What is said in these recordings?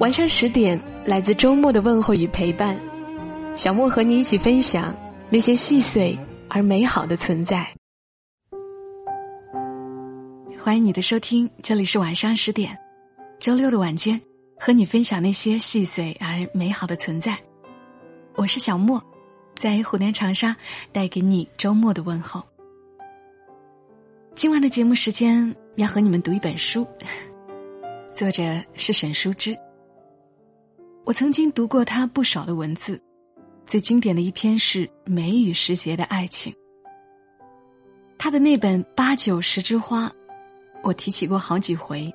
晚上十点，来自周末的问候与陪伴，小莫和你一起分享那些细碎而美好的存在。欢迎你的收听，这里是晚上十点，周六的晚间，和你分享那些细碎而美好的存在。我是小莫，在湖南长沙带给你周末的问候。今晚的节目时间要和你们读一本书，作者是沈淑之。我曾经读过他不少的文字，最经典的一篇是《梅雨时节的爱情》。他的那本《八九十枝花》，我提起过好几回。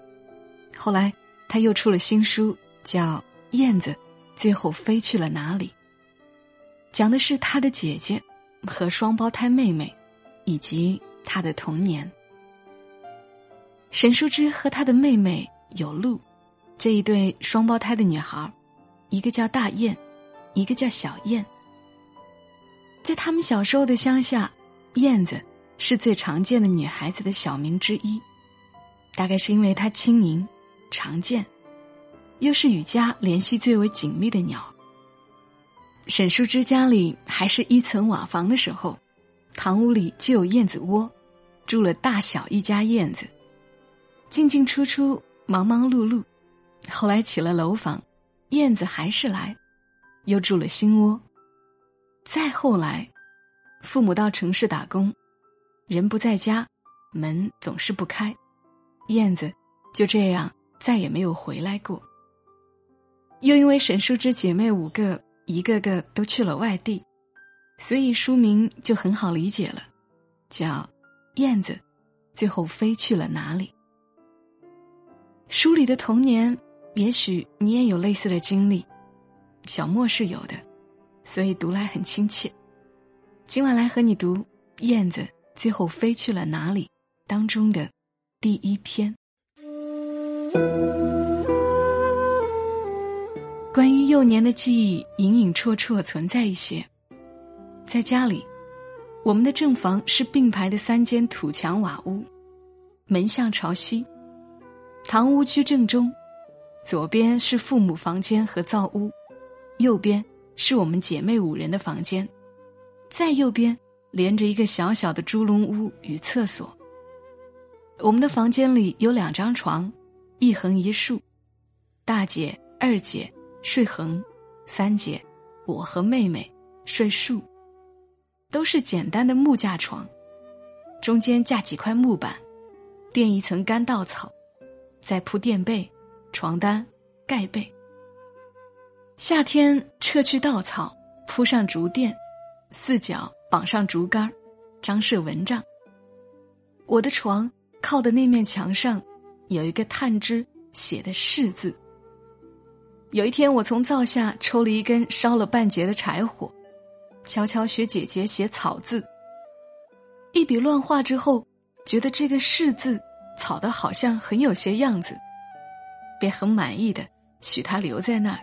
后来他又出了新书，叫《燕子最后飞去了哪里》，讲的是他的姐姐和双胞胎妹妹，以及他的童年。沈淑之和他的妹妹有路，这一对双胞胎的女孩。一个叫大雁，一个叫小燕。在他们小时候的乡下，燕子是最常见的女孩子的小名之一，大概是因为它轻盈、常见，又是与家联系最为紧密的鸟。沈淑之家里还是一层瓦房的时候，堂屋里就有燕子窝，住了大小一家燕子，进进出出，忙忙碌碌。后来起了楼房。燕子还是来，又住了新窝。再后来，父母到城市打工，人不在家，门总是不开，燕子就这样再也没有回来过。又因为沈淑之姐妹五个，一个个都去了外地，所以书名就很好理解了，叫《燕子最后飞去了哪里》。书里的童年。也许你也有类似的经历，小莫是有的，所以读来很亲切。今晚来和你读《燕子最后飞去了哪里》当中的第一篇，关于幼年的记忆隐隐绰绰存在一些。在家里，我们的正房是并排的三间土墙瓦屋，门向朝西，堂屋居正中。左边是父母房间和灶屋，右边是我们姐妹五人的房间，再右边连着一个小小的猪笼屋与厕所。我们的房间里有两张床，一横一竖，大姐、二姐睡横，三姐，我和妹妹睡竖，都是简单的木架床，中间架几块木板，垫一层干稻草，再铺垫被。床单、盖被。夏天撤去稻草，铺上竹垫，四角绑上竹竿，张设蚊帐。我的床靠的那面墙上，有一个探枝写的“是”字。有一天，我从灶下抽了一根烧了半截的柴火，悄悄学姐姐写草字。一笔乱画之后，觉得这个“是”字草的好像很有些样子。便很满意的许他留在那儿，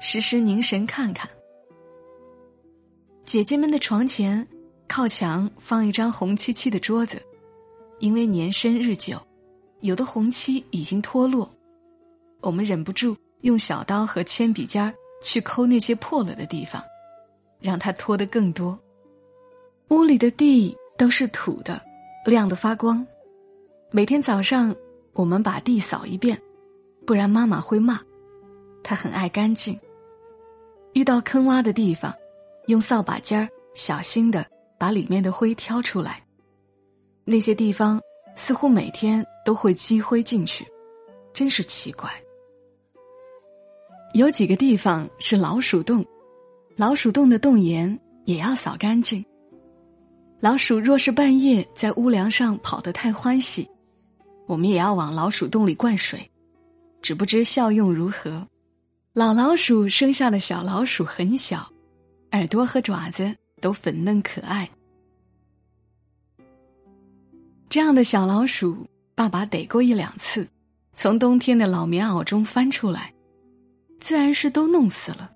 时时凝神看看。姐姐们的床前靠墙放一张红漆漆的桌子，因为年深日久，有的红漆已经脱落，我们忍不住用小刀和铅笔尖儿去抠那些破了的地方，让它脱得更多。屋里的地都是土的，亮得发光。每天早上，我们把地扫一遍。不然妈妈会骂。他很爱干净。遇到坑洼的地方，用扫把尖儿小心的把里面的灰挑出来。那些地方似乎每天都会积灰进去，真是奇怪。有几个地方是老鼠洞，老鼠洞的洞沿也要扫干净。老鼠若是半夜在屋梁上跑得太欢喜，我们也要往老鼠洞里灌水。只不知效用如何。老老鼠生下的小老鼠很小，耳朵和爪子都粉嫩可爱。这样的小老鼠，爸爸逮过一两次，从冬天的老棉袄中翻出来，自然是都弄死了。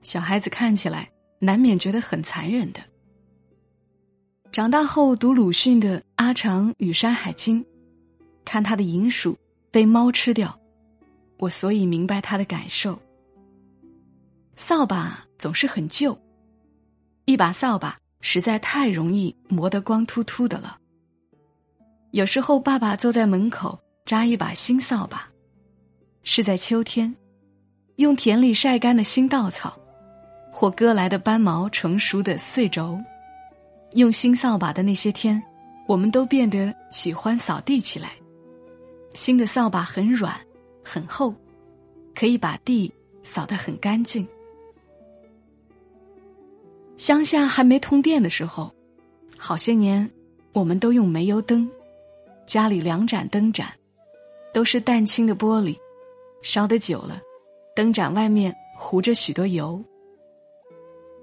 小孩子看起来难免觉得很残忍的。长大后读鲁迅的《阿长与山海经》，看他的银鼠被猫吃掉，我所以明白他的感受。扫把总是很旧，一把扫把实在太容易磨得光秃秃的了。有时候爸爸坐在门口扎一把新扫把，是在秋天，用田里晒干的新稻草，或割来的斑毛成熟的穗轴。用新扫把的那些天，我们都变得喜欢扫地起来。新的扫把很软，很厚，可以把地扫得很干净。乡下还没通电的时候，好些年，我们都用煤油灯，家里两盏灯盏，都是淡青的玻璃，烧得久了，灯盏外面糊着许多油。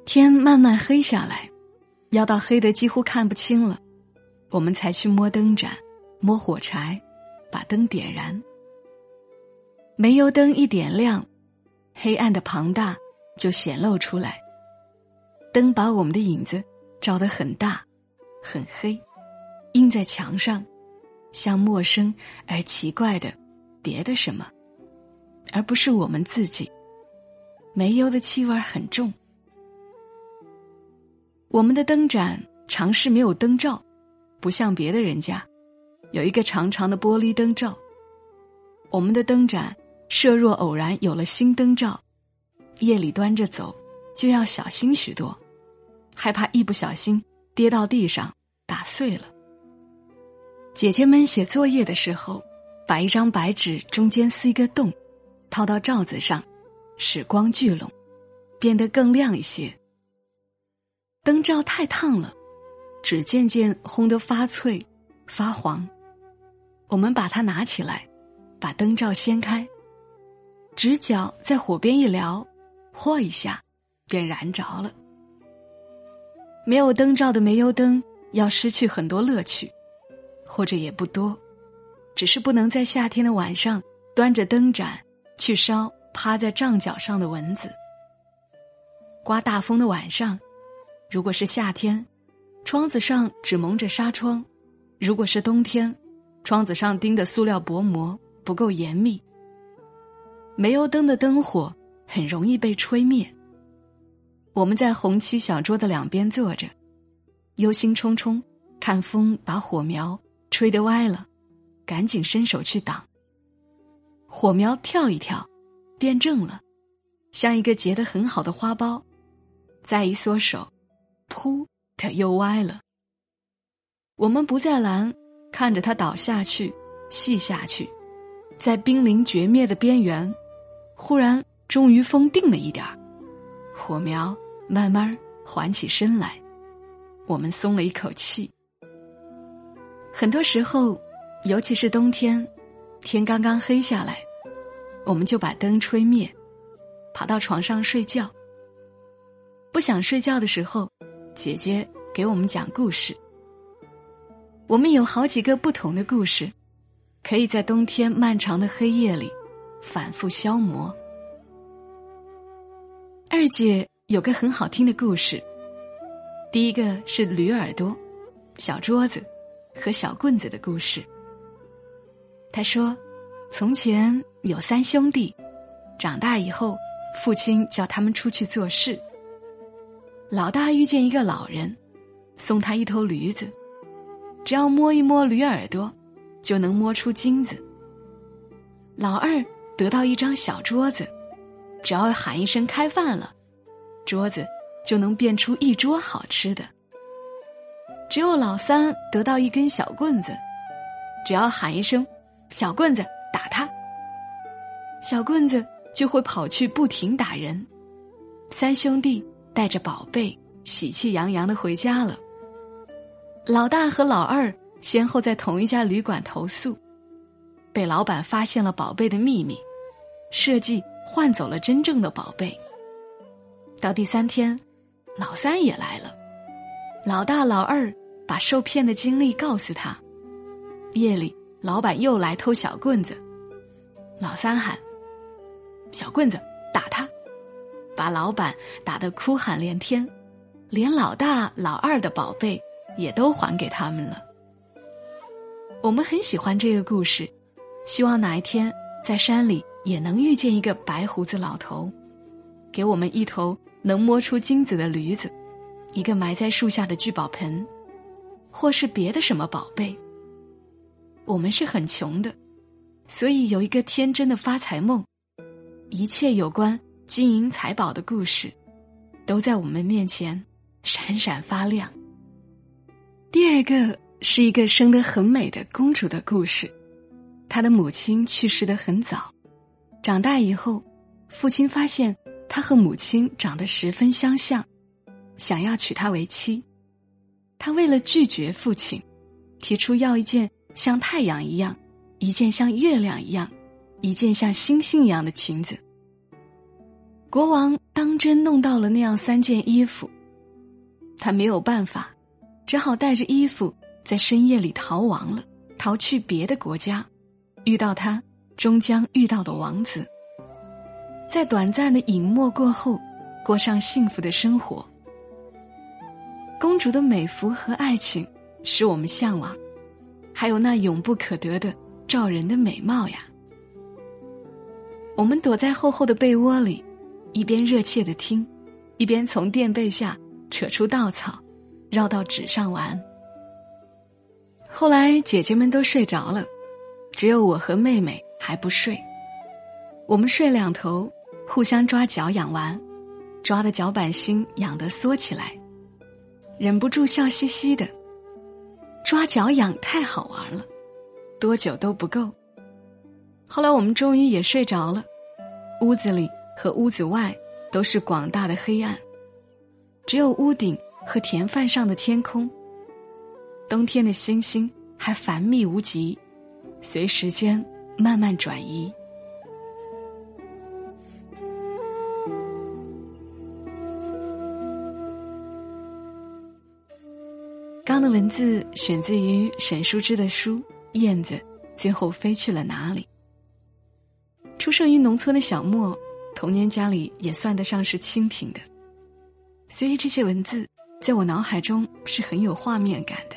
天慢慢黑下来。要到黑的几乎看不清了，我们才去摸灯盏，摸火柴，把灯点燃。煤油灯一点亮，黑暗的庞大就显露出来。灯把我们的影子照得很大，很黑，映在墙上，像陌生而奇怪的别的什么，而不是我们自己。煤油的气味很重。我们的灯盏常是没有灯罩，不像别的人家，有一个长长的玻璃灯罩。我们的灯盏设若偶然有了新灯罩，夜里端着走就要小心许多，害怕一不小心跌到地上打碎了。姐姐们写作业的时候，把一张白纸中间撕一个洞，套到罩子上，使光聚拢，变得更亮一些。灯罩太烫了，纸渐渐烘得发脆、发黄。我们把它拿起来，把灯罩掀开，直角在火边一燎，嚯一下，便燃着了。没有灯罩的煤油灯要失去很多乐趣，或者也不多，只是不能在夏天的晚上端着灯盏去烧趴在帐角上的蚊子。刮大风的晚上。如果是夏天，窗子上只蒙着纱窗；如果是冬天，窗子上钉的塑料薄膜不够严密。煤油灯的灯火很容易被吹灭。我们在红漆小桌的两边坐着，忧心忡忡，看风把火苗吹得歪了，赶紧伸手去挡。火苗跳一跳，变正了，像一个结得很好的花苞，再一缩手。噗！它又歪了。我们不再拦，看着它倒下去、细下去，在濒临绝灭的边缘，忽然终于风定了一点儿，火苗慢慢缓起身来，我们松了一口气。很多时候，尤其是冬天，天刚刚黑下来，我们就把灯吹灭，爬到床上睡觉。不想睡觉的时候。姐姐给我们讲故事。我们有好几个不同的故事，可以在冬天漫长的黑夜里反复消磨。二姐有个很好听的故事。第一个是驴耳朵、小桌子和小棍子的故事。她说，从前有三兄弟，长大以后，父亲叫他们出去做事。老大遇见一个老人，送他一头驴子，只要摸一摸驴耳朵，就能摸出金子。老二得到一张小桌子，只要喊一声“开饭了”，桌子就能变出一桌好吃的。只有老三得到一根小棍子，只要喊一声“小棍子打他”，小棍子就会跑去不停打人。三兄弟。带着宝贝，喜气洋洋的回家了。老大和老二先后在同一家旅馆投宿，被老板发现了宝贝的秘密，设计换走了真正的宝贝。到第三天，老三也来了，老大、老二把受骗的经历告诉他。夜里，老板又来偷小棍子，老三喊：“小棍子，打他！”把老板打得哭喊连天，连老大、老二的宝贝也都还给他们了。我们很喜欢这个故事，希望哪一天在山里也能遇见一个白胡子老头，给我们一头能摸出金子的驴子，一个埋在树下的聚宝盆，或是别的什么宝贝。我们是很穷的，所以有一个天真的发财梦，一切有关。金银财宝的故事，都在我们面前闪闪发亮。第二个是一个生得很美的公主的故事，她的母亲去世的很早，长大以后，父亲发现她和母亲长得十分相像，想要娶她为妻。他为了拒绝父亲，提出要一件像太阳一样，一件像月亮一样，一件像星星一样的裙子。国王当真弄到了那样三件衣服，他没有办法，只好带着衣服在深夜里逃亡了，逃去别的国家，遇到他终将遇到的王子。在短暂的隐没过后，过上幸福的生活。公主的美福和爱情使我们向往，还有那永不可得的照人的美貌呀。我们躲在厚厚的被窝里。一边热切的听，一边从垫背下扯出稻草，绕到纸上玩。后来姐姐们都睡着了，只有我和妹妹还不睡。我们睡两头，互相抓脚痒玩，抓的脚板心痒得缩起来，忍不住笑嘻嘻的。抓脚痒太好玩了，多久都不够。后来我们终于也睡着了，屋子里。和屋子外都是广大的黑暗，只有屋顶和田饭上的天空。冬天的星星还繁密无极，随时间慢慢转移。刚的文字选自于沈淑之的书《燕子最后飞去了哪里》。出生于农村的小莫。童年家里也算得上是清贫的，所以这些文字在我脑海中是很有画面感的。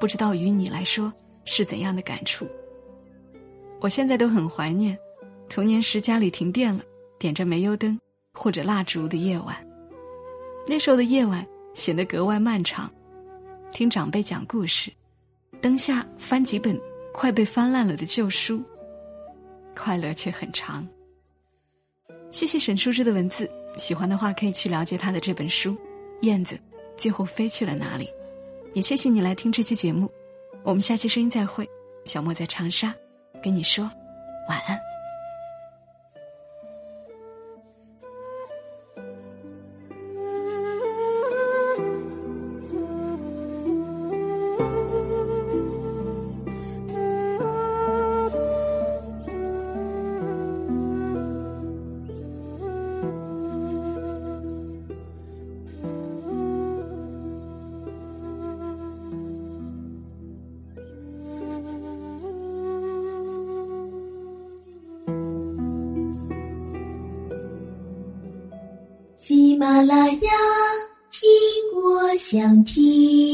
不知道于你来说是怎样的感触？我现在都很怀念童年时家里停电了，点着煤油灯或者蜡烛的夜晚。那时候的夜晚显得格外漫长，听长辈讲故事，灯下翻几本快被翻烂了的旧书，快乐却很长。谢谢沈书之的文字，喜欢的话可以去了解他的这本书《燕子最后飞去了哪里》。也谢谢你来听这期节目，我们下期声音再会。小莫在长沙，跟你说晚安。马拉雅，听我想听。